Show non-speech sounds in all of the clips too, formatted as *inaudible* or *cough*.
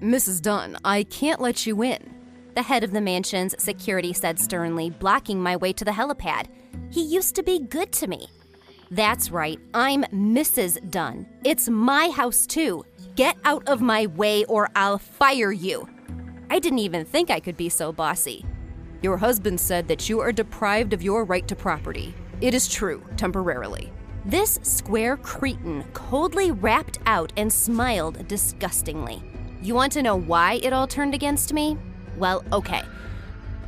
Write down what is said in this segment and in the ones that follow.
Mrs. Dunn, I can't let you in. The head of the mansion's security said sternly, blocking my way to the helipad. He used to be good to me. That's right, I'm Mrs. Dunn. It's my house, too. Get out of my way or I'll fire you. I didn't even think I could be so bossy. Your husband said that you are deprived of your right to property. It is true, temporarily. This square cretin coldly rapped out and smiled disgustingly. You want to know why it all turned against me? Well, okay.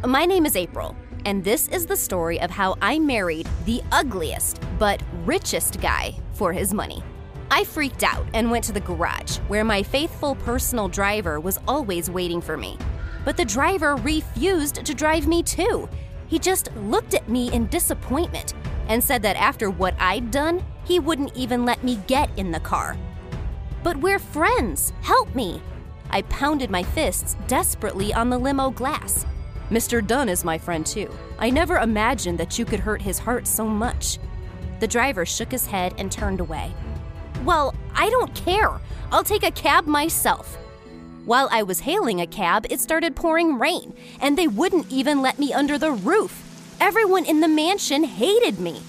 My name is April, and this is the story of how I married the ugliest but richest guy for his money. I freaked out and went to the garage, where my faithful personal driver was always waiting for me. But the driver refused to drive me too. He just looked at me in disappointment and said that after what I'd done, he wouldn't even let me get in the car. But we're friends. Help me. I pounded my fists desperately on the limo glass. Mr. Dunn is my friend too. I never imagined that you could hurt his heart so much. The driver shook his head and turned away. Well, I don't care. I'll take a cab myself. While I was hailing a cab, it started pouring rain, and they wouldn't even let me under the roof. Everyone in the mansion hated me.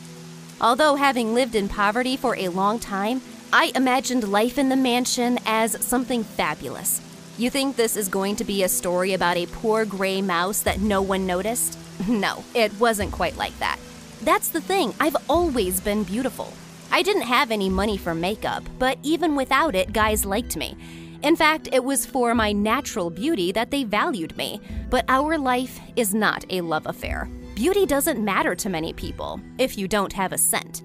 Although having lived in poverty for a long time, I imagined life in the mansion as something fabulous. You think this is going to be a story about a poor gray mouse that no one noticed? *laughs* No, it wasn't quite like that. That's the thing, I've always been beautiful. I didn't have any money for makeup, but even without it, guys liked me. In fact, it was for my natural beauty that they valued me. But our life is not a love affair. Beauty doesn't matter to many people if you don't have a cent.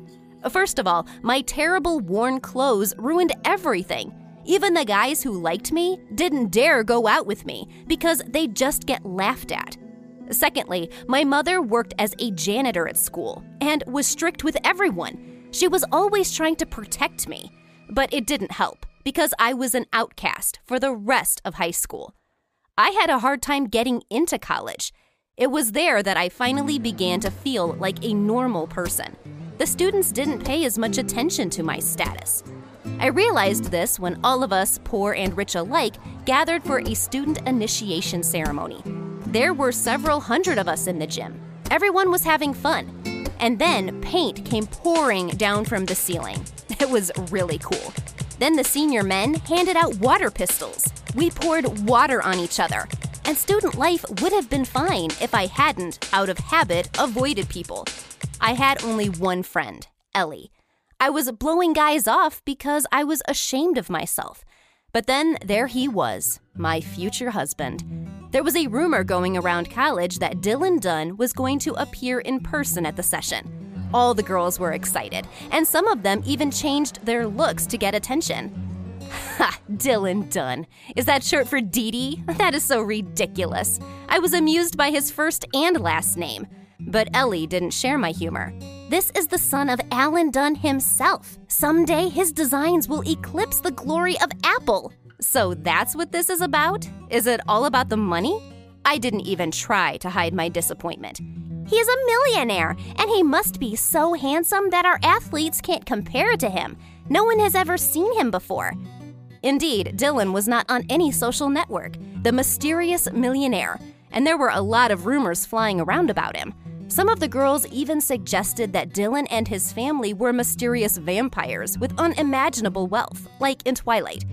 First of all, my terrible worn clothes ruined everything. Even the guys who liked me didn't dare go out with me because they'd just get laughed at. Secondly, my mother worked as a janitor at school and was strict with everyone. She was always trying to protect me, but it didn't help because I was an outcast for the rest of high school. I had a hard time getting into college. It was there that I finally began to feel like a normal person. The students didn't pay as much attention to my status. I realized this when all of us, poor and rich alike, gathered for a student initiation ceremony. There were several hundred of us in the gym. Everyone was having fun and then paint came pouring down from the ceiling. *laughs* It was really cool. Then the senior men handed out water pistols. We poured water on each other. And student life would have been fine if I hadn't, out of habit, avoided people. I had only one friend, Ellie. I was blowing guys off because I was ashamed of myself. But then there he was, my future husband. There was a rumor going around college that Dylan Dunn was going to appear in person at the session. All the girls were excited, and some of them even changed their looks to get attention. Ha, Dylan Dunn. Is that short for Dee Dee? That is so ridiculous. I was amused by his first and last name. But Ellie didn't share my humor. This is the son of Alan Dunn himself. Someday his designs will eclipse the glory of Apple. So that's what this is about? Is it all about the money? I didn't even try to hide my disappointment. He is a millionaire, and he must be so handsome that our athletes can't compare to him. No one has ever seen him before. Indeed, Dylan was not on any social network, the mysterious millionaire, and there were a lot of rumors flying around about him. Some of the girls even suggested that Dylan and his family were mysterious vampires with unimaginable wealth, like in Twilight.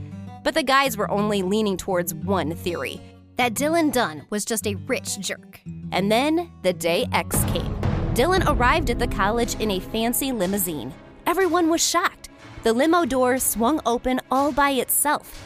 But the guys were only leaning towards one theory that Dylan Dunn was just a rich jerk. And then the day X came. Dylan arrived at the college in a fancy limousine. Everyone was shocked. The limo door swung open all by itself.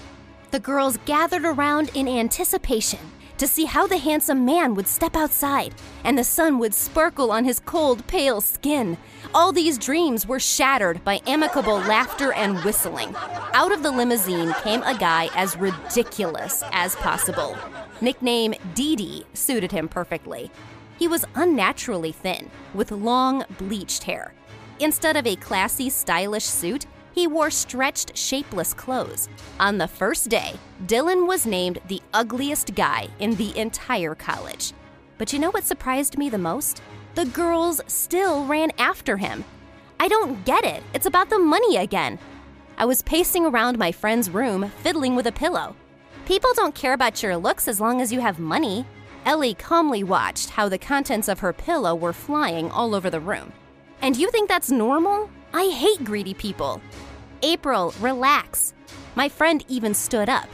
The girls gathered around in anticipation to see how the handsome man would step outside and the sun would sparkle on his cold, pale skin. All these dreams were shattered by amicable laughter and whistling. Out of the limousine came a guy as ridiculous as possible. Nickname Dee Dee suited him perfectly. He was unnaturally thin, with long, bleached hair. Instead of a classy, stylish suit, he wore stretched, shapeless clothes. On the first day, Dylan was named the ugliest guy in the entire college. But you know what surprised me the most? The girls still ran after him. I don't get it. It's about the money again. I was pacing around my friend's room, fiddling with a pillow. People don't care about your looks as long as you have money. Ellie calmly watched how the contents of her pillow were flying all over the room. And you think that's normal? I hate greedy people. April, relax. My friend even stood up.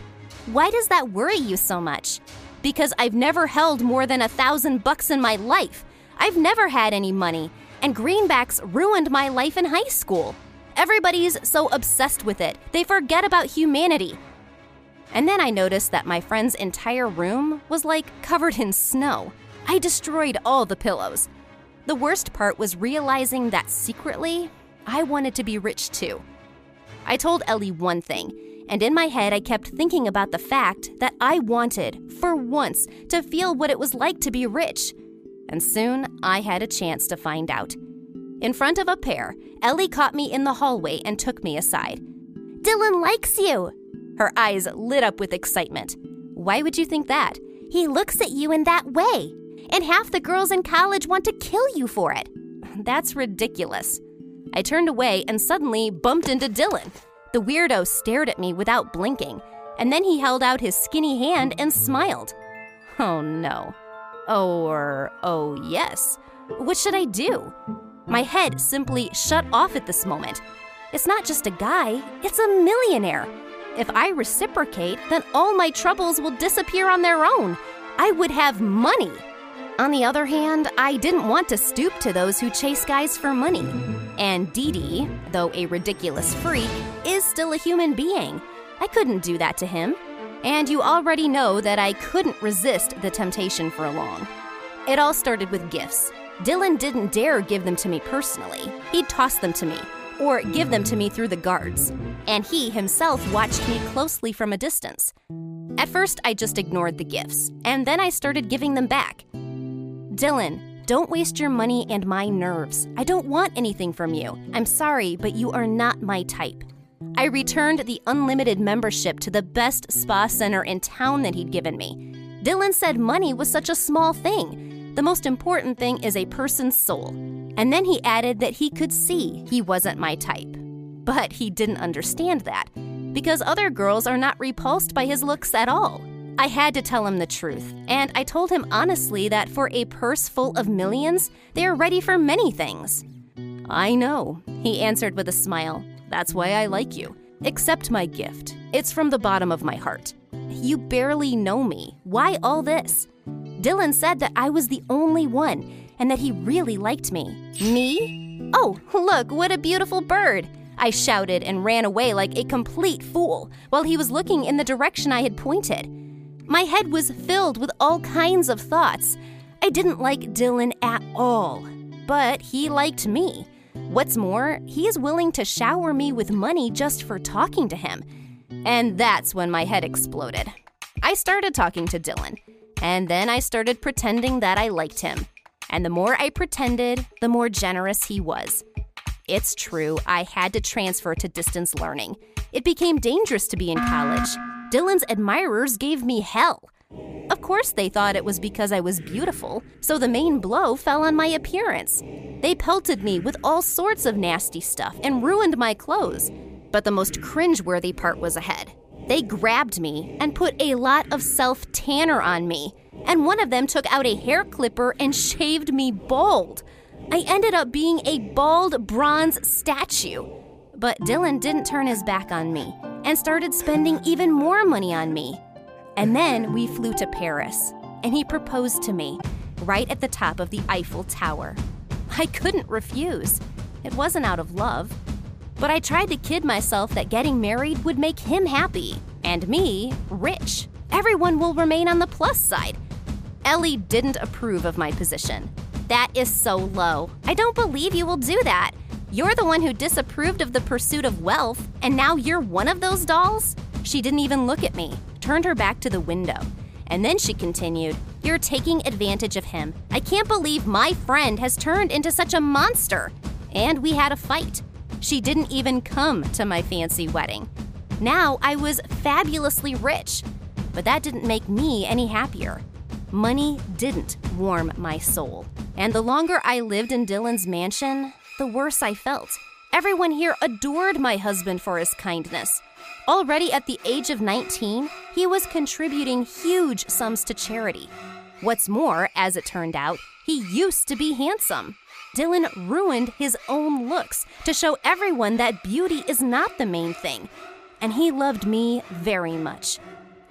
Why does that worry you so much? Because I've never held more than a thousand bucks in my life. I've never had any money, and greenbacks ruined my life in high school. Everybody's so obsessed with it, they forget about humanity. And then I noticed that my friend's entire room was like covered in snow. I destroyed all the pillows. The worst part was realizing that secretly, I wanted to be rich too. I told Ellie one thing, and in my head, I kept thinking about the fact that I wanted, for once, to feel what it was like to be rich. And soon I had a chance to find out. In front of a pair, Ellie caught me in the hallway and took me aside. Dylan likes you! Her eyes lit up with excitement. Why would you think that? He looks at you in that way, and half the girls in college want to kill you for it. *laughs* That's ridiculous. I turned away and suddenly bumped into Dylan. The weirdo stared at me without blinking, and then he held out his skinny hand and smiled. Oh no. Or, oh yes. What should I do? My head simply shut off at this moment. It's not just a guy, it's a millionaire. If I reciprocate, then all my troubles will disappear on their own. I would have money. On the other hand, I didn't want to stoop to those who chase guys for money. And Dee Dee, though a ridiculous freak, is still a human being. I couldn't do that to him. And you already know that I couldn't resist the temptation for long. It all started with gifts. Dylan didn't dare give them to me personally. He'd toss them to me, or give them to me through the guards. And he himself watched me closely from a distance. At first, I just ignored the gifts, and then I started giving them back. Dylan, don't waste your money and my nerves. I don't want anything from you. I'm sorry, but you are not my type. I returned the unlimited membership to the best spa center in town that he'd given me. Dylan said money was such a small thing. The most important thing is a person's soul. And then he added that he could see he wasn't my type. But he didn't understand that, because other girls are not repulsed by his looks at all. I had to tell him the truth, and I told him honestly that for a purse full of millions, they are ready for many things. I know, he answered with a smile. That's why I like you. Accept my gift. It's from the bottom of my heart. You barely know me. Why all this? Dylan said that I was the only one and that he really liked me. Me? Oh, look, what a beautiful bird! I shouted and ran away like a complete fool while he was looking in the direction I had pointed. My head was filled with all kinds of thoughts. I didn't like Dylan at all, but he liked me. What's more, he is willing to shower me with money just for talking to him. And that's when my head exploded. I started talking to Dylan, and then I started pretending that I liked him. And the more I pretended, the more generous he was. It's true, I had to transfer to distance learning. It became dangerous to be in college. Dylan's admirers gave me hell. Of course, they thought it was because I was beautiful, so the main blow fell on my appearance. They pelted me with all sorts of nasty stuff and ruined my clothes. But the most cringeworthy part was ahead. They grabbed me and put a lot of self tanner on me, and one of them took out a hair clipper and shaved me bald. I ended up being a bald bronze statue. But Dylan didn't turn his back on me and started spending even more money on me. And then we flew to Paris, and he proposed to me right at the top of the Eiffel Tower. I couldn't refuse. It wasn't out of love. But I tried to kid myself that getting married would make him happy, and me rich. Everyone will remain on the plus side. Ellie didn't approve of my position. That is so low. I don't believe you will do that. You're the one who disapproved of the pursuit of wealth, and now you're one of those dolls? She didn't even look at me, turned her back to the window. And then she continued, You're taking advantage of him. I can't believe my friend has turned into such a monster. And we had a fight. She didn't even come to my fancy wedding. Now I was fabulously rich, but that didn't make me any happier. Money didn't warm my soul. And the longer I lived in Dylan's mansion, the worse I felt. Everyone here adored my husband for his kindness. Already at the age of 19, he was contributing huge sums to charity. What's more, as it turned out, he used to be handsome. Dylan ruined his own looks to show everyone that beauty is not the main thing. And he loved me very much.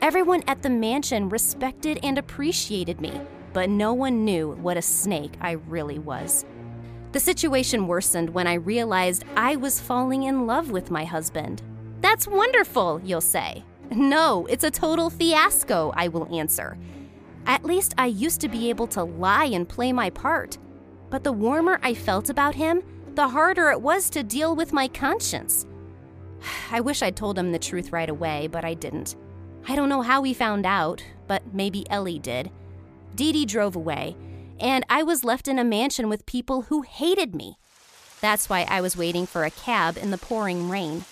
Everyone at the mansion respected and appreciated me, but no one knew what a snake I really was. The situation worsened when I realized I was falling in love with my husband. That's wonderful, you'll say. No, it's a total fiasco, I will answer. At least I used to be able to lie and play my part. But the warmer I felt about him, the harder it was to deal with my conscience. *sighs* I wish I'd told him the truth right away, but I didn't. I don't know how he found out, but maybe Ellie did. Dee Dee drove away, and I was left in a mansion with people who hated me. That's why I was waiting for a cab in the pouring rain.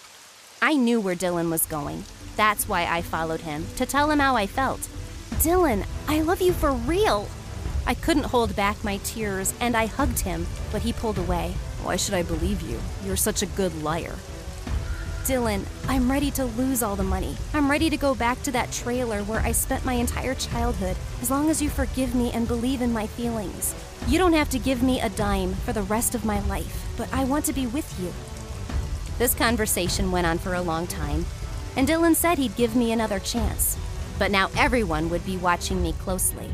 I knew where Dylan was going. That's why I followed him, to tell him how I felt. Dylan, I love you for real. I couldn't hold back my tears, and I hugged him, but he pulled away. Why should I believe you? You're such a good liar. Dylan, I'm ready to lose all the money. I'm ready to go back to that trailer where I spent my entire childhood, as long as you forgive me and believe in my feelings. You don't have to give me a dime for the rest of my life, but I want to be with you. This conversation went on for a long time, and Dylan said he'd give me another chance. But now everyone would be watching me closely.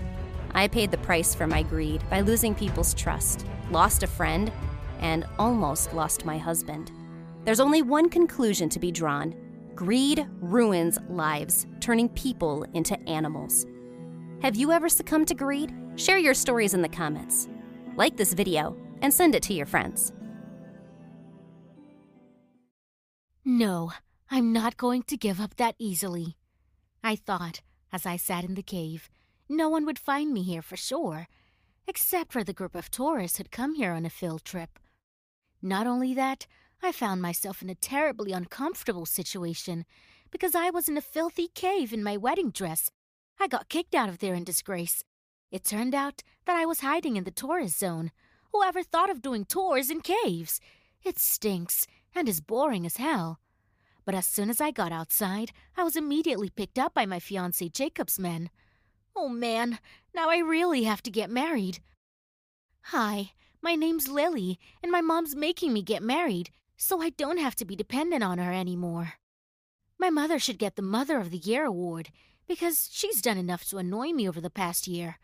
I paid the price for my greed by losing people's trust, lost a friend, and almost lost my husband. There's only one conclusion to be drawn greed ruins lives, turning people into animals. Have you ever succumbed to greed? Share your stories in the comments. Like this video and send it to your friends. No, I'm not going to give up that easily. I thought, as I sat in the cave, no one would find me here for sure, except for the group of tourists who'd come here on a field trip. Not only that, I found myself in a terribly uncomfortable situation because I was in a filthy cave in my wedding dress. I got kicked out of there in disgrace. It turned out that I was hiding in the tourist zone. Whoever thought of doing tours in caves? It stinks and is boring as hell. But as soon as I got outside, I was immediately picked up by my fiance Jacob's men. Oh man, now I really have to get married. Hi, my name's Lily, and my mom's making me get married so I don't have to be dependent on her anymore. My mother should get the Mother of the Year award because she's done enough to annoy me over the past year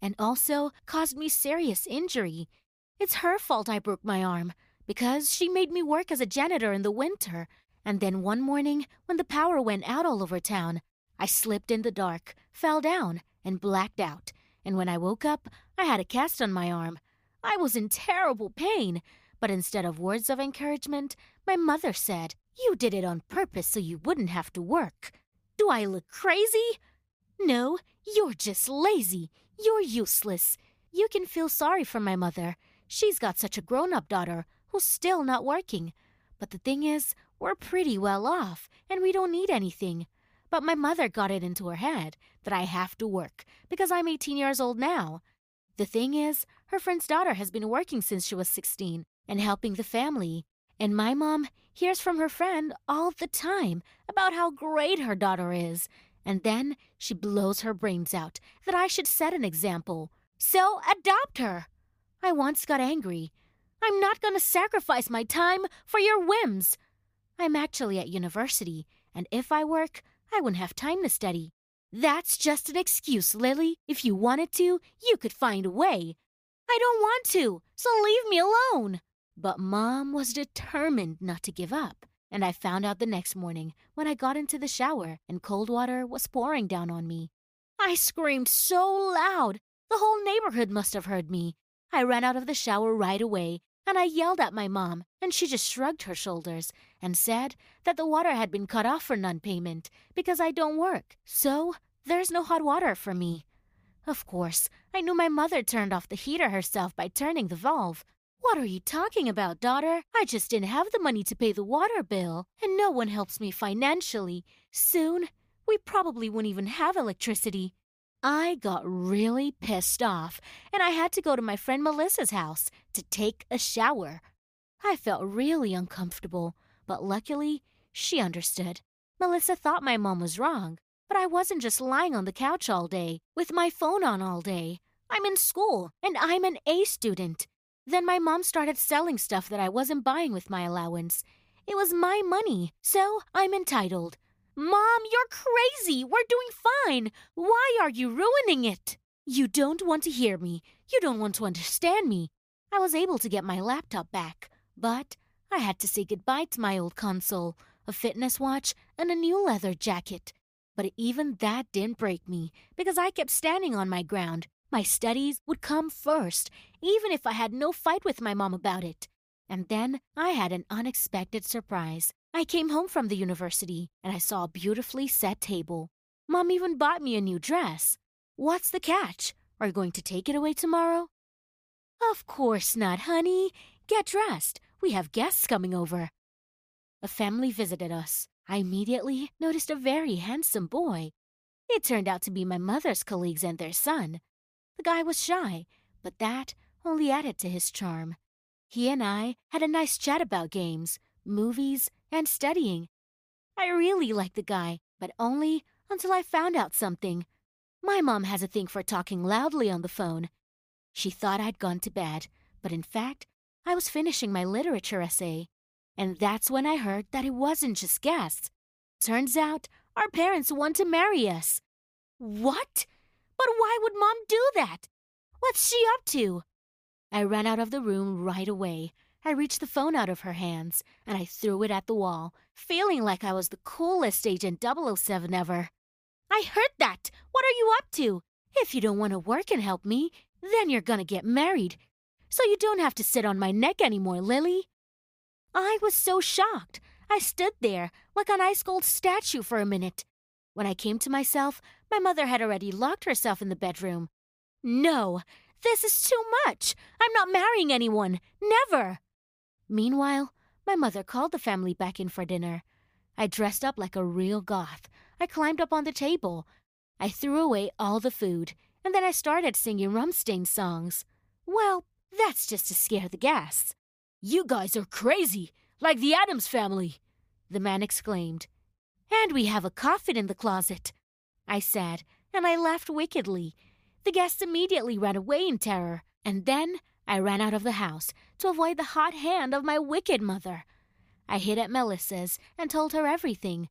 and also caused me serious injury. It's her fault I broke my arm because she made me work as a janitor in the winter. And then one morning, when the power went out all over town, I slipped in the dark, fell down, and blacked out. And when I woke up, I had a cast on my arm. I was in terrible pain, but instead of words of encouragement, my mother said, You did it on purpose so you wouldn't have to work. Do I look crazy? No, you're just lazy. You're useless. You can feel sorry for my mother. She's got such a grown up daughter who's still not working. But the thing is, we're pretty well off, and we don't need anything. But my mother got it into her head that I have to work because I'm 18 years old now. The thing is, her friend's daughter has been working since she was 16, and helping the family. And my mom hears from her friend all the time about how great her daughter is. And then she blows her brains out that I should set an example. So adopt her. I once got angry. I'm not going to sacrifice my time for your whims. I'm actually at university, and if I work, I wouldn't have time to study. That's just an excuse, Lily. If you wanted to, you could find a way. I don't want to, so leave me alone. But Mom was determined not to give up, and I found out the next morning when I got into the shower and cold water was pouring down on me. I screamed so loud, the whole neighborhood must have heard me. I ran out of the shower right away, and I yelled at my mom, and she just shrugged her shoulders and said that the water had been cut off for non payment because I don't work, so there's no hot water for me. Of course, I knew my mother turned off the heater herself by turning the valve, what are you talking about, daughter? I just didn't have the money to pay the water bill, and no one helps me financially. Soon, we probably won't even have electricity. I got really pissed off, and I had to go to my friend Melissa's house to take a shower. I felt really uncomfortable, but luckily, she understood. Melissa thought my mom was wrong, but I wasn't just lying on the couch all day, with my phone on all day. I'm in school, and I'm an A student. Then my mom started selling stuff that I wasn't buying with my allowance. It was my money, so I'm entitled. Mom, you're crazy! We're doing fine! Why are you ruining it? You don't want to hear me. You don't want to understand me. I was able to get my laptop back, but I had to say goodbye to my old console, a fitness watch, and a new leather jacket. But even that didn't break me because I kept standing on my ground. My studies would come first, even if I had no fight with my mom about it. And then I had an unexpected surprise. I came home from the university and I saw a beautifully set table. Mom even bought me a new dress. What's the catch? Are you going to take it away tomorrow? Of course not, honey. Get dressed. We have guests coming over. A family visited us. I immediately noticed a very handsome boy. It turned out to be my mother's colleagues and their son. The guy was shy, but that only added to his charm. He and I had a nice chat about games, movies, and studying. I really liked the guy, but only until I found out something. My mom has a thing for talking loudly on the phone. She thought I'd gone to bed, but in fact, I was finishing my literature essay. And that's when I heard that it wasn't just guests. Turns out our parents want to marry us. What? But why would mom do that? What's she up to? I ran out of the room right away. I reached the phone out of her hands and I threw it at the wall, feeling like I was the coolest Agent 007 ever. I heard that! What are you up to? If you don't want to work and help me, then you're gonna get married. So you don't have to sit on my neck anymore, Lily. I was so shocked. I stood there like an ice cold statue for a minute. When I came to myself, my mother had already locked herself in the bedroom. No, this is too much. I'm not marrying anyone. Never. Meanwhile, my mother called the family back in for dinner. I dressed up like a real goth. I climbed up on the table. I threw away all the food, and then I started singing Rammstein songs. Well, that's just to scare the guests. You guys are crazy, like the Addams family, the man exclaimed. And we have a coffin in the closet, I said, and I laughed wickedly. The guests immediately ran away in terror, and then I ran out of the house to avoid the hot hand of my wicked mother. I hid at Melissa's and told her everything.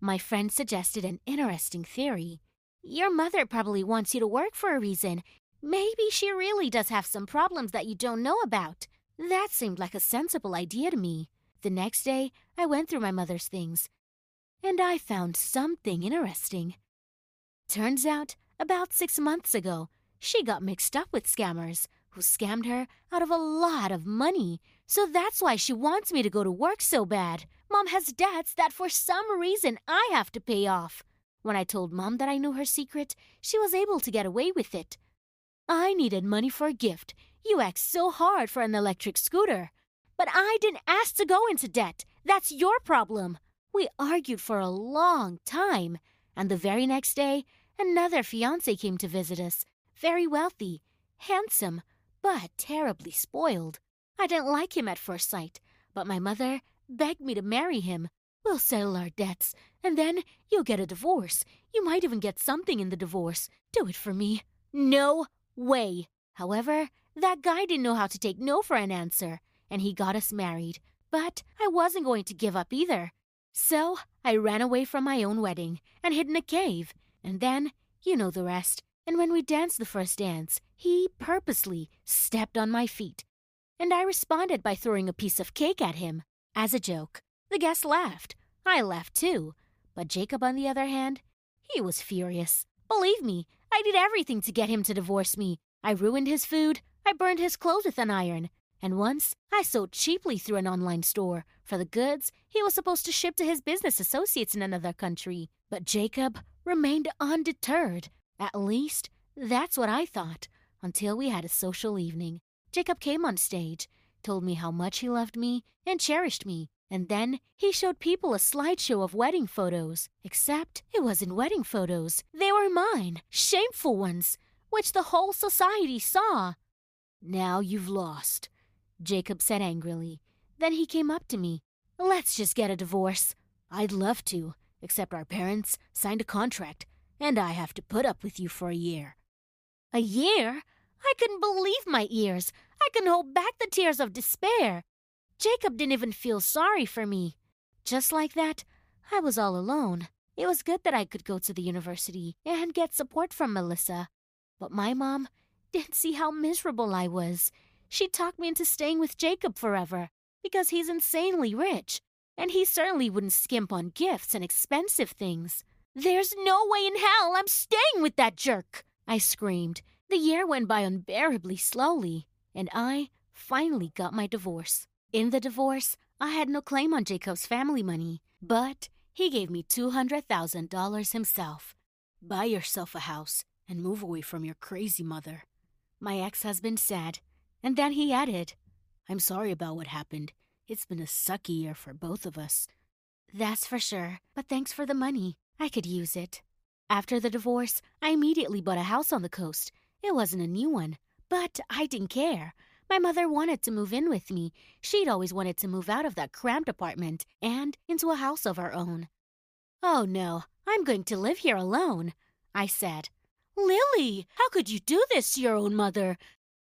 My friend suggested an interesting theory. Your mother probably wants you to work for a reason. Maybe she really does have some problems that you don't know about. That seemed like a sensible idea to me. The next day, I went through my mother's things, and I found something interesting. Turns out, about six months ago, she got mixed up with scammers who scammed her out of a lot of money. So that's why she wants me to go to work so bad. Mom has debts that for some reason I have to pay off. When I told Mom that I knew her secret, she was able to get away with it. I needed money for a gift, you act so hard for an electric scooter. But I didn't ask to go into debt. That's your problem. We argued for a long time. And the very next day, another fiance came to visit us. Very wealthy, handsome, but terribly spoiled. I didn't like him at first sight, but my mother begged me to marry him. We'll settle our debts, and then you'll get a divorce. You might even get something in the divorce. Do it for me. No way. However, that guy didn't know how to take no for an answer, and he got us married. But I wasn't going to give up either. So I ran away from my own wedding and hid in a cave. And then, you know the rest. And when we danced the first dance, he purposely stepped on my feet. And I responded by throwing a piece of cake at him. As a joke. The guests laughed. I laughed too. But Jacob, on the other hand, he was furious. Believe me, I did everything to get him to divorce me. I ruined his food, I burned his clothes with an iron, and once I sold cheaply through an online store for the goods he was supposed to ship to his business associates in another country. But Jacob remained undeterred. At least, that's what I thought, until we had a social evening. Jacob came on stage, told me how much he loved me and cherished me, and then he showed people a slideshow of wedding photos. Except it wasn't wedding photos, they were mine, shameful ones, which the whole society saw. Now you've lost, Jacob said angrily. Then he came up to me. Let's just get a divorce. I'd love to, except our parents signed a contract, and I have to put up with you for a year. A year? I couldn't believe my ears. I couldn't hold back the tears of despair. Jacob didn't even feel sorry for me. Just like that, I was all alone. It was good that I could go to the university and get support from Melissa. But my mom didn't see how miserable I was. She talked me into staying with Jacob forever because he's insanely rich, and he certainly wouldn't skimp on gifts and expensive things. There's no way in hell I'm staying with that jerk! I screamed. The year went by unbearably slowly, and I finally got my divorce. In the divorce, I had no claim on Jacob's family money, but he gave me $200,000 himself. Buy yourself a house and move away from your crazy mother. My ex husband said, and then he added, I'm sorry about what happened. It's been a sucky year for both of us. That's for sure, but thanks for the money. I could use it. After the divorce, I immediately bought a house on the coast. It wasn't a new one, but I didn't care. My mother wanted to move in with me. She'd always wanted to move out of that cramped apartment and into a house of her own. Oh no, I'm going to live here alone, I said. Lily, how could you do this to your own mother?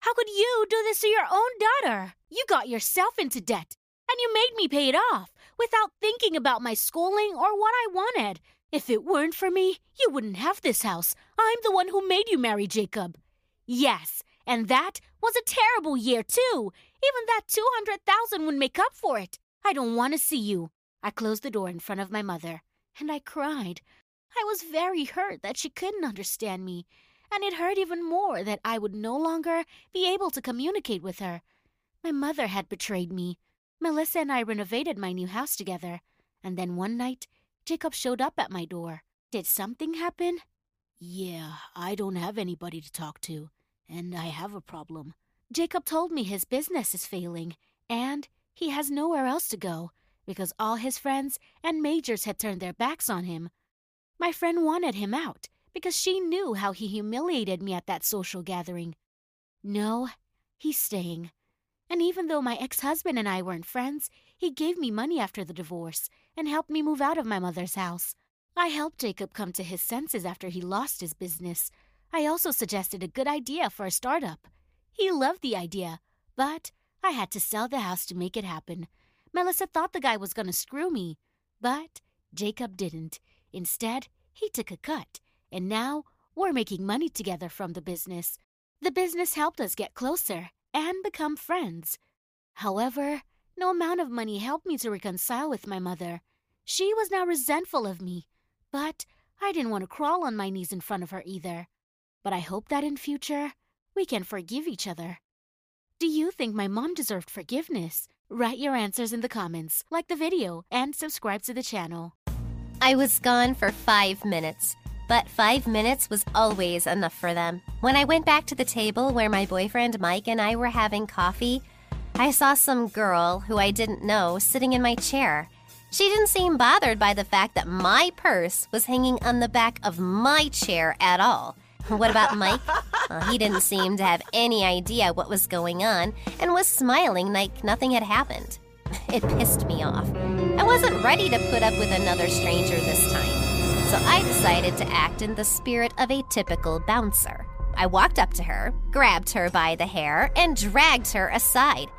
How could you do this to your own daughter? You got yourself into debt, and you made me pay it off without thinking about my schooling or what I wanted. If it weren't for me, you wouldn't have this house. I'm the one who made you marry Jacob. Yes, and that was a terrible year, too. Even that 200,000 would make up for it. I don't want to see you. I closed the door in front of my mother, and I cried. I was very hurt that she couldn't understand me, and it hurt even more that I would no longer be able to communicate with her. My mother had betrayed me. Melissa and I renovated my new house together, and then one night, Jacob showed up at my door. Did something happen? Yeah, I don't have anybody to talk to and I have a problem. Jacob told me his business is failing, and he has nowhere else to go because all his friends and majors had turned their backs on him. My friend wanted him out because she knew how he humiliated me at that social gathering. No, he's staying. And even though my ex husband and I weren't friends, he gave me money after the divorce and helped me move out of my mother's house. I helped Jacob come to his senses after he lost his business, I also suggested a good idea for a startup. He loved the idea, but I had to sell the house to make it happen. Melissa thought the guy was going to screw me, but Jacob didn't. Instead, he took a cut, and now we're making money together from the business. The business helped us get closer and become friends. However, no amount of money helped me to reconcile with my mother. She was now resentful of me, but I didn't want to crawl on my knees in front of her either but I hope that in future we can forgive each other. Do you think my mom deserved forgiveness? Write your answers in the comments, like the video, and subscribe to the channel. I was gone for five minutes, but five minutes was always enough for them. When I went back to the table where my boyfriend Mike and I were having coffee, I saw some girl who I didn't know sitting in my chair. She didn't seem bothered by the fact that my purse was hanging on the back of my chair at all. *laughs* What about Mike? Well, he didn't seem to have any idea what was going on and was smiling like nothing had happened. *laughs* It pissed me off. I wasn't ready to put up with another stranger this time, so I decided to act in the spirit of a typical bouncer. I walked up to her, grabbed her by the hair, and dragged her aside.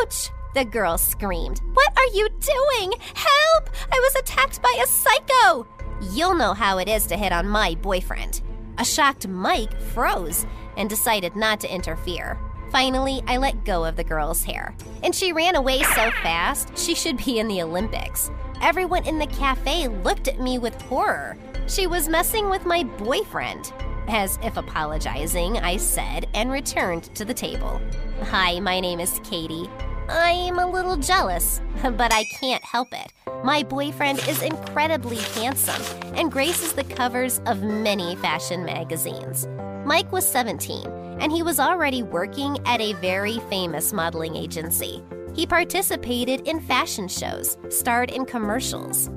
Ouch! The girl screamed. What are you doing? Help! I was attacked by a psycho! You'll know how it is to hit on my boyfriend. A shocked Mike froze and decided not to interfere. Finally, I let go of the girl's hair, and she ran away so fast she should be in the Olympics. Everyone in the cafe looked at me with horror. She was messing with my boyfriend. As if apologizing, I said and returned to the table. Hi, my name is Katie. I'm a little jealous, but I can't help it. My boyfriend is incredibly handsome and graces the covers of many fashion magazines. Mike was 17, and he was already working at a very famous modeling agency. He participated in fashion shows, starred in commercials.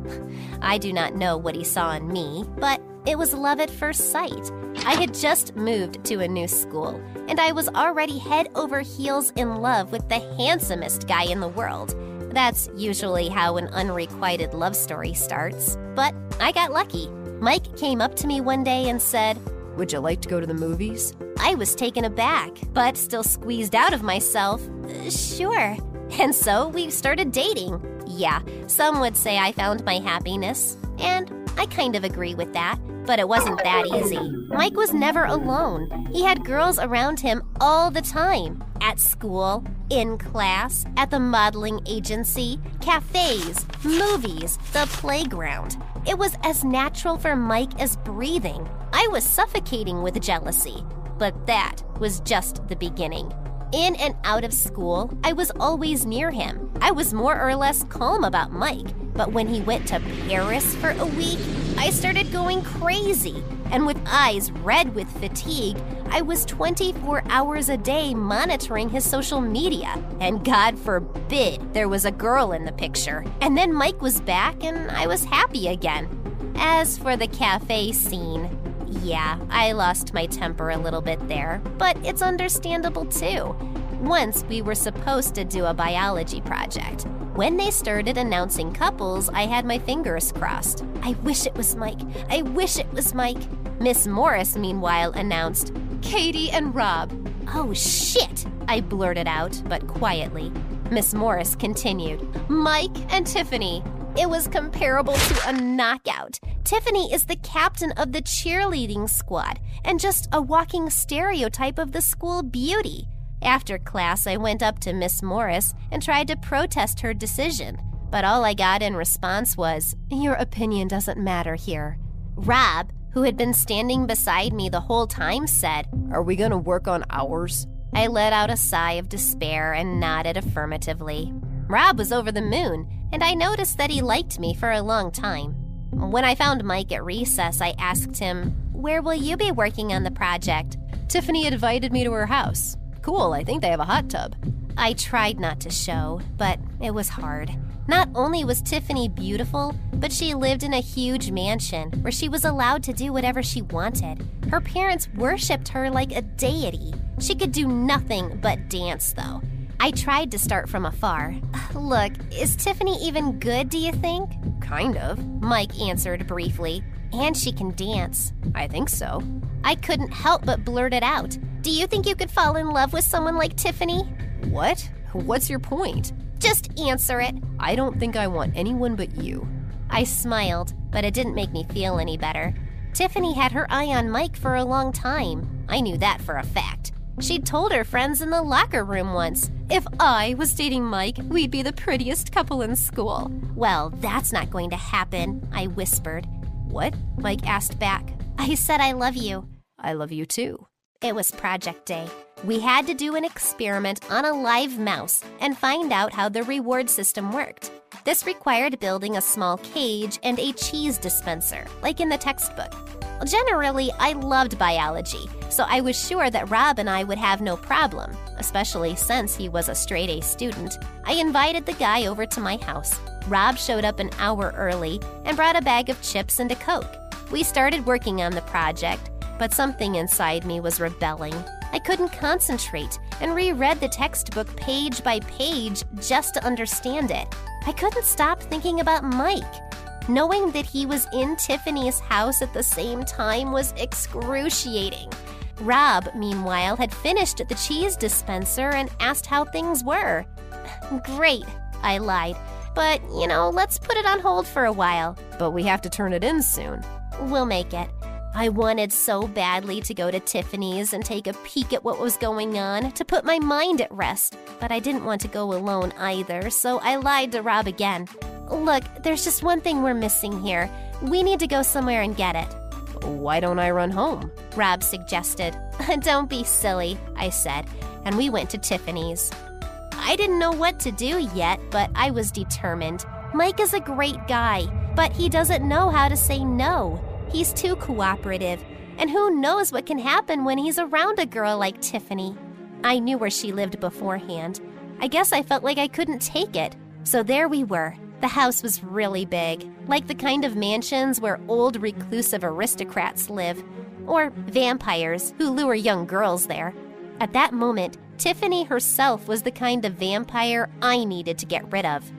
I do not know what he saw in me, but it was love at first sight. I had just moved to a new school, and I was already head over heels in love with the handsomest guy in the world. That's usually how an unrequited love story starts. But I got lucky. Mike came up to me one day and said, Would you like to go to the movies? I was taken aback, but still squeezed out of myself. Sure. And so we started dating. Yeah, some would say I found my happiness, and I kind of agree with that, but it wasn't that easy. Mike was never alone. He had girls around him all the time at school, in class, at the modeling agency, cafes, movies, the playground. It was as natural for Mike as breathing. I was suffocating with jealousy, but that was just the beginning. In and out of school, I was always near him. I was more or less calm about Mike, but when he went to Paris for a week, I started going crazy. And with eyes red with fatigue, I was 24 hours a day monitoring his social media. And God forbid there was a girl in the picture. And then Mike was back and I was happy again. As for the cafe scene, yeah, I lost my temper a little bit there, but it's understandable too. Once we were supposed to do a biology project. When they started announcing couples, I had my fingers crossed. I wish it was Mike. I wish it was Mike. Miss Morris, meanwhile, announced Katie and Rob. Oh shit, I blurted out, but quietly. Miss Morris continued Mike and Tiffany. It was comparable to a knockout. Tiffany is the captain of the cheerleading squad and just a walking stereotype of the school beauty. After class, I went up to Miss Morris and tried to protest her decision, but all I got in response was, Your opinion doesn't matter here. Rob, who had been standing beside me the whole time, said, Are we gonna work on ours? I let out a sigh of despair and nodded affirmatively. Rob was over the moon, and I noticed that he liked me for a long time. When I found Mike at recess, I asked him, Where will you be working on the project? Tiffany invited me to her house. Cool, I think they have a hot tub. I tried not to show, but it was hard. Not only was Tiffany beautiful, but she lived in a huge mansion where she was allowed to do whatever she wanted. Her parents worshipped her like a deity. She could do nothing but dance, though. I tried to start from afar. Look, is Tiffany even good, do you think? Kind of. Mike answered briefly. And she can dance. I think so. I couldn't help but blurt it out. Do you think you could fall in love with someone like Tiffany? What? What's your point? Just answer it. I don't think I want anyone but you. I smiled, but it didn't make me feel any better. Tiffany had her eye on Mike for a long time. I knew that for a fact. She'd told her friends in the locker room once if I was dating Mike, we'd be the prettiest couple in school. Well, that's not going to happen, I whispered. What? Mike asked back. I said I love you. I love you too. It was project day. We had to do an experiment on a live mouse and find out how the reward system worked. This required building a small cage and a cheese dispenser, like in the textbook. Generally, I loved biology, so I was sure that Rob and I would have no problem, especially since he was a straight A student. I invited the guy over to my house. Rob showed up an hour early and brought a bag of chips and a Coke. We started working on the project, but something inside me was rebelling. I couldn't concentrate and reread the textbook page by page just to understand it. I couldn't stop thinking about Mike. Knowing that he was in Tiffany's house at the same time was excruciating. Rob, meanwhile, had finished the cheese dispenser and asked how things were. *sighs* Great, I lied. But, you know, let's put it on hold for a while. But we have to turn it in soon. We'll make it. I wanted so badly to go to Tiffany's and take a peek at what was going on to put my mind at rest, but I didn't want to go alone either, so I lied to Rob again. Look, there's just one thing we're missing here. We need to go somewhere and get it. Why don't I run home? Rob suggested. *laughs* don't be silly, I said, and we went to Tiffany's. I didn't know what to do yet, but I was determined. Mike is a great guy, but he doesn't know how to say no. He's too cooperative, and who knows what can happen when he's around a girl like Tiffany. I knew where she lived beforehand. I guess I felt like I couldn't take it. So there we were. The house was really big, like the kind of mansions where old reclusive aristocrats live, or vampires who lure young girls there. At that moment, Tiffany herself was the kind of vampire I needed to get rid of.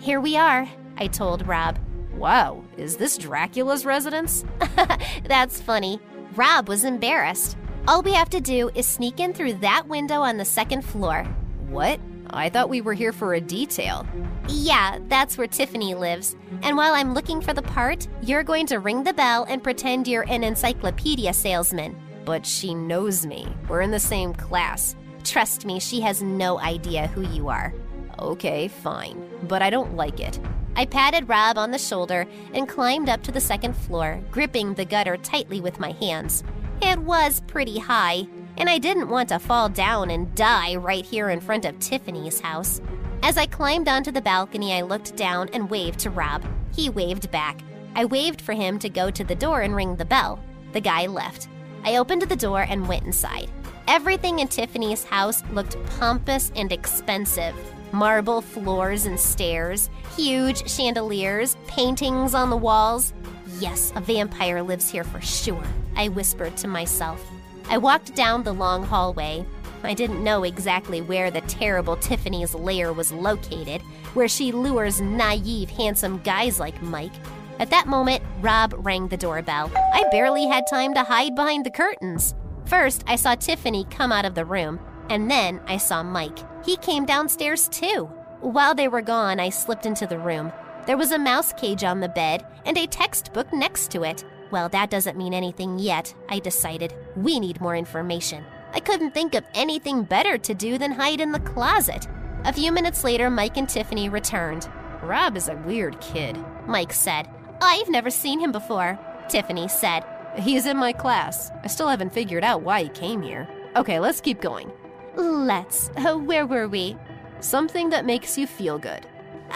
Here we are, I told Rob. Wow, is this Dracula's residence? *laughs* That's funny. Rob was embarrassed. All we have to do is sneak in through that window on the second floor. What? I thought we were here for a detail. Yeah, that's where Tiffany lives. And while I'm looking for the part, you're going to ring the bell and pretend you're an encyclopedia salesman. But she knows me. We're in the same class. Trust me, she has no idea who you are. Okay, fine. But I don't like it. I patted Rob on the shoulder and climbed up to the second floor, gripping the gutter tightly with my hands. It was pretty high, and I didn't want to fall down and die right here in front of Tiffany's house. As I climbed onto the balcony, I looked down and waved to Rob. He waved back. I waved for him to go to the door and ring the bell. The guy left. I opened the door and went inside. Everything in Tiffany's house looked pompous and expensive marble floors and stairs, huge chandeliers, paintings on the walls. Yes, a vampire lives here for sure, I whispered to myself. I walked down the long hallway. I didn't know exactly where the terrible Tiffany's lair was located, where she lures naive, handsome guys like Mike. At that moment, Rob rang the doorbell. I barely had time to hide behind the curtains. First, I saw Tiffany come out of the room, and then I saw Mike. He came downstairs too. While they were gone, I slipped into the room. There was a mouse cage on the bed and a textbook next to it. Well, that doesn't mean anything yet, I decided. We need more information. I couldn't think of anything better to do than hide in the closet. A few minutes later, Mike and Tiffany returned. Rob is a weird kid, Mike said. I've never seen him before, Tiffany said. He's in my class. I still haven't figured out why he came here. Okay, let's keep going. Let's. Uh, *laughs* where were we? Something that makes you feel good.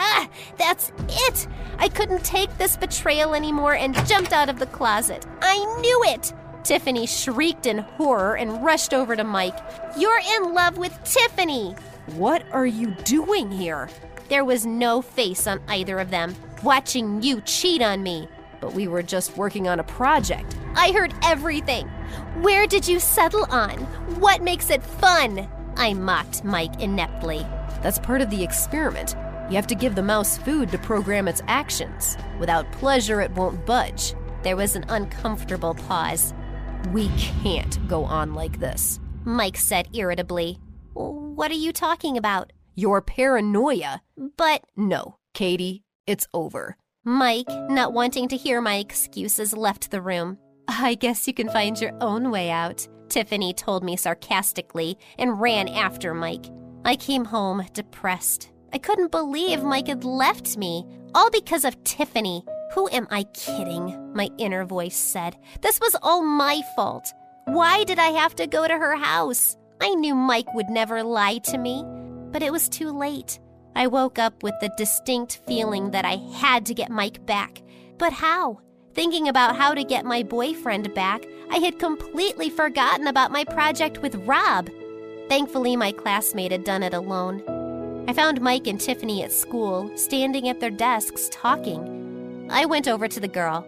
Ah, that's it! I couldn't take this betrayal anymore and jumped out of the closet. I knew it! Tiffany shrieked in horror and rushed over to Mike. You're in love with Tiffany! What are you doing here? There was no face on either of them, watching you cheat on me. But we were just working on a project. I heard everything. Where did you settle on? What makes it fun? I mocked Mike ineptly. That's part of the experiment. You have to give the mouse food to program its actions. Without pleasure, it won't budge. There was an uncomfortable pause. We can't go on like this, Mike said irritably. What are you talking about? Your paranoia. But. No, Katie, it's over. Mike, not wanting to hear my excuses, left the room. I guess you can find your own way out, Tiffany told me sarcastically and ran after Mike. I came home depressed. I couldn't believe Mike had left me, all because of Tiffany. Who am I kidding? My inner voice said. This was all my fault. Why did I have to go to her house? I knew Mike would never lie to me, but it was too late. I woke up with the distinct feeling that I had to get Mike back. But how? Thinking about how to get my boyfriend back, I had completely forgotten about my project with Rob. Thankfully, my classmate had done it alone. I found Mike and Tiffany at school, standing at their desks talking. I went over to the girl.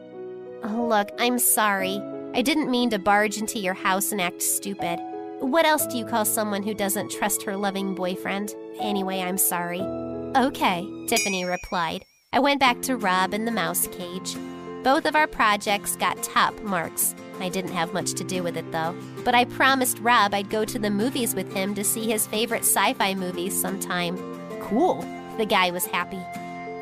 Oh, Look, I'm sorry. I didn't mean to barge into your house and act stupid. What else do you call someone who doesn't trust her loving boyfriend? Anyway, I'm sorry. Okay, Tiffany replied. I went back to Rob in the mouse cage. Both of our projects got top marks. I didn't have much to do with it though. But I promised Rob I'd go to the movies with him to see his favorite sci fi movies sometime. Cool. The guy was happy.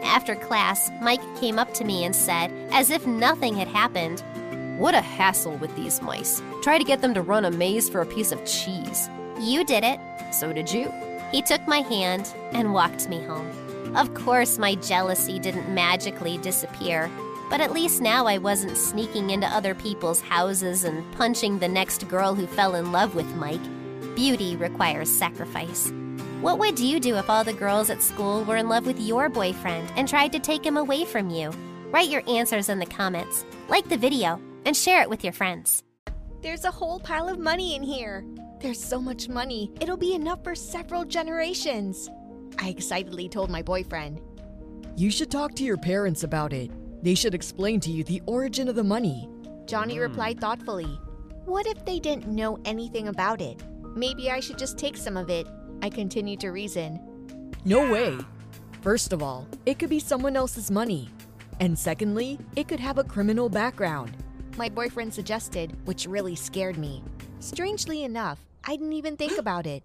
After class, Mike came up to me and said, as if nothing had happened, What a hassle with these mice. Try to get them to run a maze for a piece of cheese. You did it. So did you. He took my hand and walked me home. Of course, my jealousy didn't magically disappear, but at least now I wasn't sneaking into other people's houses and punching the next girl who fell in love with Mike. Beauty requires sacrifice. What would you do if all the girls at school were in love with your boyfriend and tried to take him away from you? Write your answers in the comments, like the video, and share it with your friends. There's a whole pile of money in here. There's so much money, it'll be enough for several generations. I excitedly told my boyfriend. You should talk to your parents about it. They should explain to you the origin of the money. Johnny hmm. replied thoughtfully. What if they didn't know anything about it? Maybe I should just take some of it. I continued to reason. No way. First of all, it could be someone else's money. And secondly, it could have a criminal background. My boyfriend suggested, which really scared me. Strangely enough, I didn't even think *gasps* about it.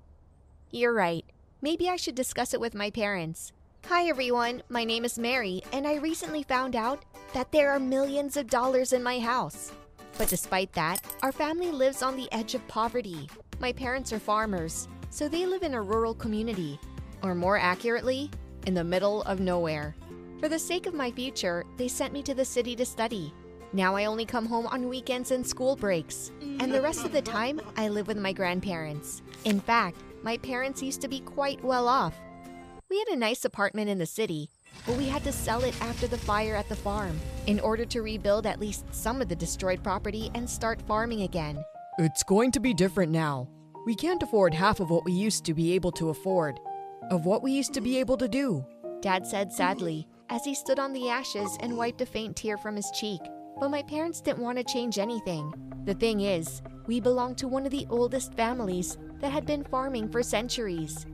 You're right. Maybe I should discuss it with my parents. Hi everyone, my name is Mary, and I recently found out that there are millions of dollars in my house. But despite that, our family lives on the edge of poverty. My parents are farmers, so they live in a rural community, or more accurately, in the middle of nowhere. For the sake of my future, they sent me to the city to study. Now I only come home on weekends and school breaks, and the rest of the time I live with my grandparents. In fact, my parents used to be quite well off. We had a nice apartment in the city, but we had to sell it after the fire at the farm in order to rebuild at least some of the destroyed property and start farming again. It's going to be different now. We can't afford half of what we used to be able to afford, of what we used to be able to do. Dad said sadly as he stood on the ashes and wiped a faint tear from his cheek. But my parents didn't want to change anything. The thing is, we belonged to one of the oldest families that had been farming for centuries.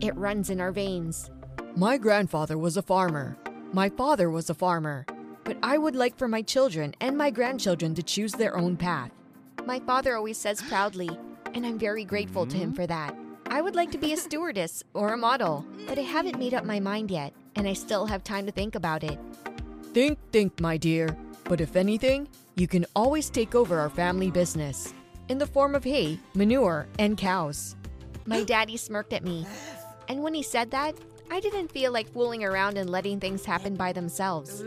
It runs in our veins. My grandfather was a farmer. My father was a farmer. But I would like for my children and my grandchildren to choose their own path. My father always says proudly, and I'm very grateful to him mm-hmm. for that. I would like to be a stewardess or a model, but I haven't made up my mind yet, and I still have time to think about it. Think, think, my dear. But if anything, you can always take over our family business in the form of hay, manure, and cows. My daddy smirked at me. And when he said that, I didn't feel like fooling around and letting things happen by themselves.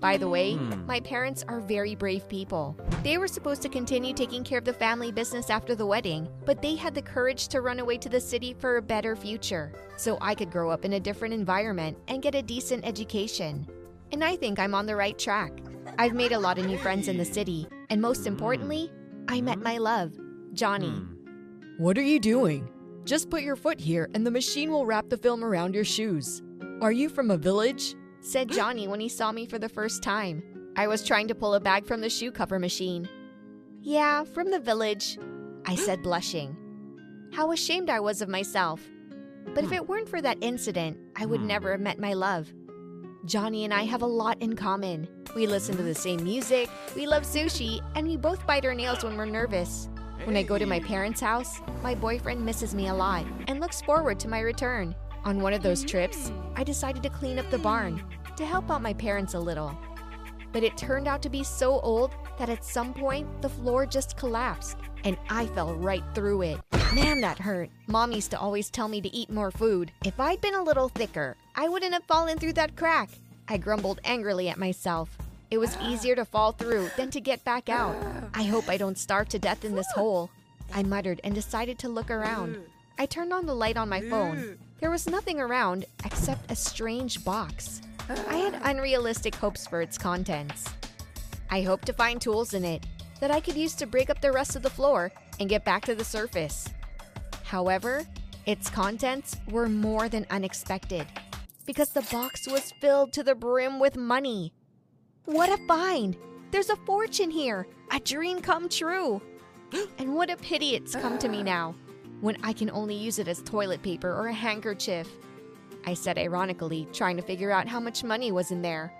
By the way, hmm. my parents are very brave people. They were supposed to continue taking care of the family business after the wedding, but they had the courage to run away to the city for a better future, so I could grow up in a different environment and get a decent education. And I think I'm on the right track. I've made a lot of new friends in the city, and most importantly, I met my love, Johnny. Hmm. What are you doing? Just put your foot here and the machine will wrap the film around your shoes. Are you from a village? said Johnny when he saw me for the first time. I was trying to pull a bag from the shoe cover machine. Yeah, from the village, I said, blushing. How ashamed I was of myself. But if it weren't for that incident, I would hmm. never have met my love. Johnny and I have a lot in common. We listen to the same music, we love sushi, and we both bite our nails when we're nervous. When I go to my parents' house, my boyfriend misses me a lot and looks forward to my return. On one of those trips, I decided to clean up the barn to help out my parents a little. But it turned out to be so old that at some point the floor just collapsed and I fell right through it. Man, that hurt. Mom used to always tell me to eat more food. If I'd been a little thicker, I wouldn't have fallen through that crack. I grumbled angrily at myself. It was easier to fall through than to get back out. I hope I don't starve to death in this hole. I muttered and decided to look around. I turned on the light on my phone. There was nothing around except a strange box. I had unrealistic hopes for its contents. I hoped to find tools in it that I could use to break up the rest of the floor and get back to the surface. However, its contents were more than unexpected because the box was filled to the brim with money. What a find! There's a fortune here, a dream come true. *gasps* And what a pity it's come to me *gasps* now, when I can only use it as toilet paper or a handkerchief. I said ironically, trying to figure out how much money was in there.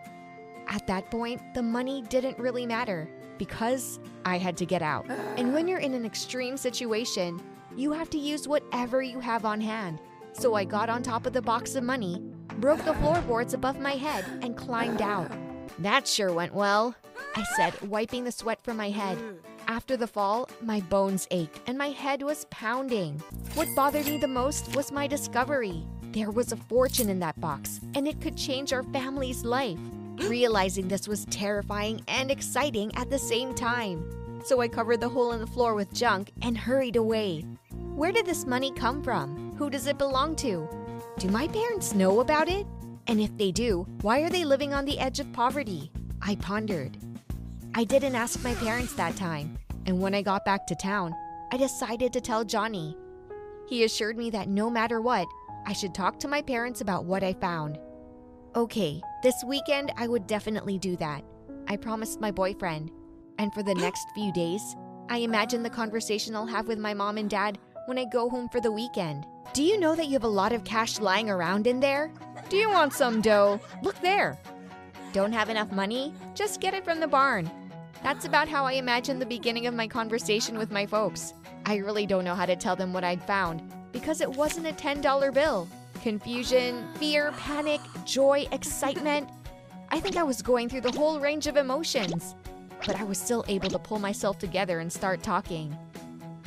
At that point, the money didn't really matter because I had to get out. *sighs* And when you're in an extreme situation, you have to use whatever you have on hand. So I got on top of the box of money, broke the floorboards above my head, and climbed out. That sure went well, I said, wiping the sweat from my head. After the fall, my bones ached and my head was pounding. What bothered me the most was my discovery. There was a fortune in that box, and it could change our family's life. Realizing this was terrifying and exciting at the same time. So I covered the hole in the floor with junk and hurried away. Where did this money come from? Who does it belong to? Do my parents know about it? And if they do, why are they living on the edge of poverty? I pondered. I didn't ask my parents that time, and when I got back to town, I decided to tell Johnny. He assured me that no matter what, I should talk to my parents about what I found. Okay, this weekend I would definitely do that. I promised my boyfriend. And for the next few days, I imagine the conversation I'll have with my mom and dad when I go home for the weekend. Do you know that you have a lot of cash lying around in there? Do you want some dough? Look there. Don't have enough money? Just get it from the barn. That's about how I imagine the beginning of my conversation with my folks. I really don't know how to tell them what I'd found because it wasn't a $10 bill. Confusion, fear, panic, joy, excitement. I think I was going through the whole range of emotions. But I was still able to pull myself together and start talking.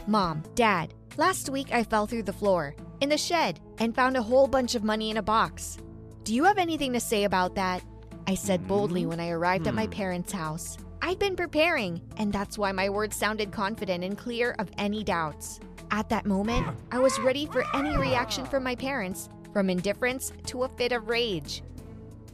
Mom, Dad, last week I fell through the floor in the shed and found a whole bunch of money in a box. Do you have anything to say about that? I said boldly when I arrived at my hmm. parents' house. I'd been preparing, and that's why my words sounded confident and clear of any doubts. At that moment, I was ready for any reaction from my parents, from indifference to a fit of rage.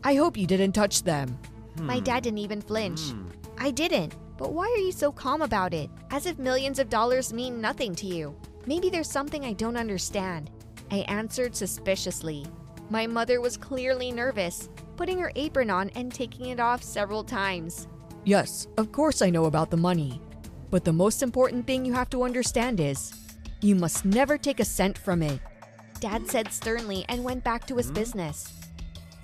I hope you didn't touch them. My dad didn't even flinch. Hmm. I didn't. But why are you so calm about it? As if millions of dollars mean nothing to you. Maybe there's something I don't understand. I answered suspiciously. My mother was clearly nervous, putting her apron on and taking it off several times. Yes, of course I know about the money. But the most important thing you have to understand is you must never take a cent from it. Dad said sternly and went back to his hmm? business.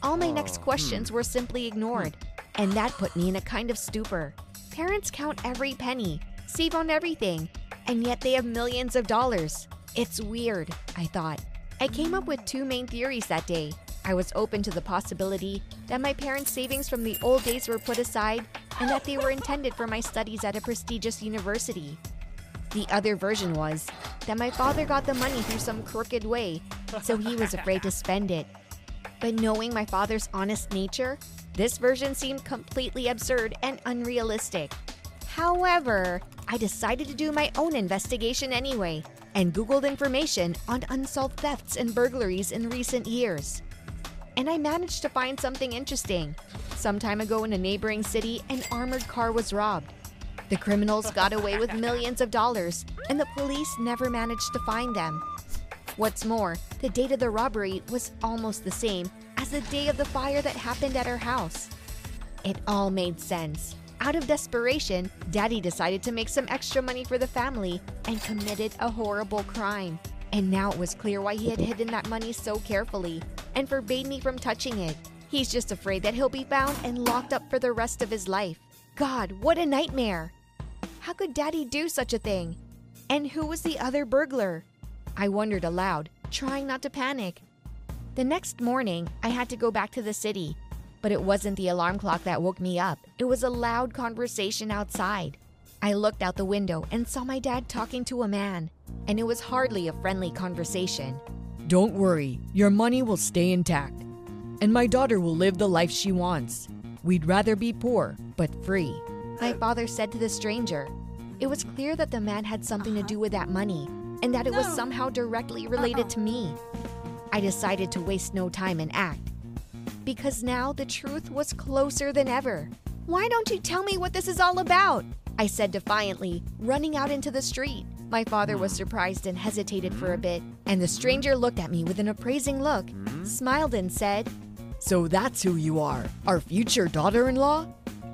All my next oh, hmm. questions were simply ignored, and that put me in a kind of stupor. Parents count every penny, save on everything, and yet they have millions of dollars. It's weird, I thought. I came up with two main theories that day. I was open to the possibility that my parents' savings from the old days were put aside and that they were intended for my studies at a prestigious university. The other version was that my father got the money through some crooked way, so he was afraid to spend it. But knowing my father's honest nature, this version seemed completely absurd and unrealistic. However, I decided to do my own investigation anyway and Googled information on unsolved thefts and burglaries in recent years. And I managed to find something interesting. Some time ago in a neighboring city, an armored car was robbed. The criminals got away with millions of dollars, and the police never managed to find them. What's more, the date of the robbery was almost the same as the day of the fire that happened at our house. It all made sense. Out of desperation, Daddy decided to make some extra money for the family and committed a horrible crime. And now it was clear why he had hidden that money so carefully and forbade me from touching it. He's just afraid that he'll be found and locked up for the rest of his life. God, what a nightmare! How could Daddy do such a thing? And who was the other burglar? I wondered aloud, trying not to panic. The next morning, I had to go back to the city, but it wasn't the alarm clock that woke me up. It was a loud conversation outside. I looked out the window and saw my dad talking to a man, and it was hardly a friendly conversation. Don't worry, your money will stay intact. And my daughter will live the life she wants. We'd rather be poor, but free. My father said to the stranger. It was clear that the man had something to do with that money, and that it was somehow directly related to me. I decided to waste no time and act. Because now the truth was closer than ever. Why don't you tell me what this is all about? I said defiantly, running out into the street. My father was surprised and hesitated for a hmm? bit, and the stranger looked at me with an appraising look, hmm? smiled, and said, So that's who you are, our future daughter in law?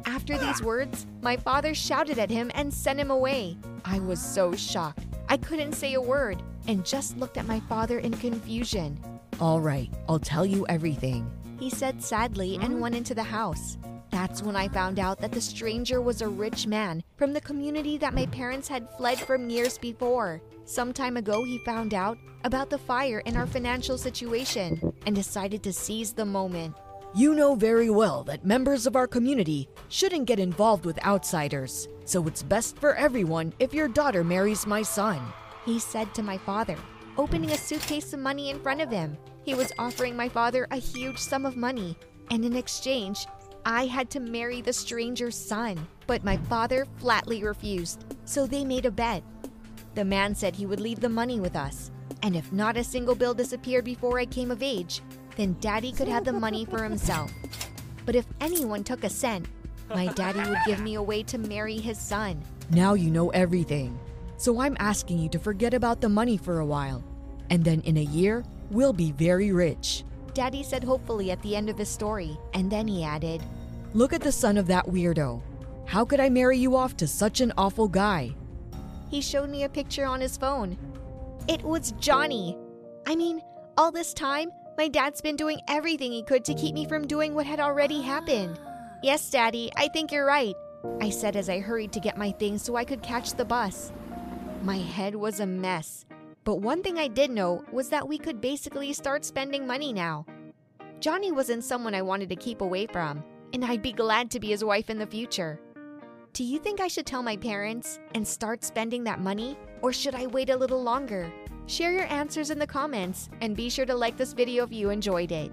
After these words, my father shouted at him and sent him away. I was so shocked. I couldn't say a word and just looked at my father in confusion. All right, I'll tell you everything. He said sadly and went into the house. That's when I found out that the stranger was a rich man from the community that my parents had fled from years before. Some time ago, he found out about the fire in our financial situation and decided to seize the moment. You know very well that members of our community shouldn't get involved with outsiders, so it's best for everyone if your daughter marries my son. He said to my father, opening a suitcase of money in front of him. He was offering my father a huge sum of money, and in exchange, I had to marry the stranger's son. But my father flatly refused, so they made a bet. The man said he would leave the money with us, and if not a single bill disappeared before I came of age, then daddy could have the money for himself. But if anyone took a cent, my daddy would give me a way to marry his son. Now you know everything. So I'm asking you to forget about the money for a while. And then in a year, we'll be very rich. Daddy said hopefully at the end of his story, and then he added, Look at the son of that weirdo. How could I marry you off to such an awful guy? He showed me a picture on his phone. It was Johnny. I mean, all this time, my dad's been doing everything he could to keep me from doing what had already happened. Yes, Daddy, I think you're right, I said as I hurried to get my things so I could catch the bus. My head was a mess. But one thing I did know was that we could basically start spending money now. Johnny wasn't someone I wanted to keep away from, and I'd be glad to be his wife in the future. Do you think I should tell my parents and start spending that money, or should I wait a little longer? Share your answers in the comments and be sure to like this video if you enjoyed it.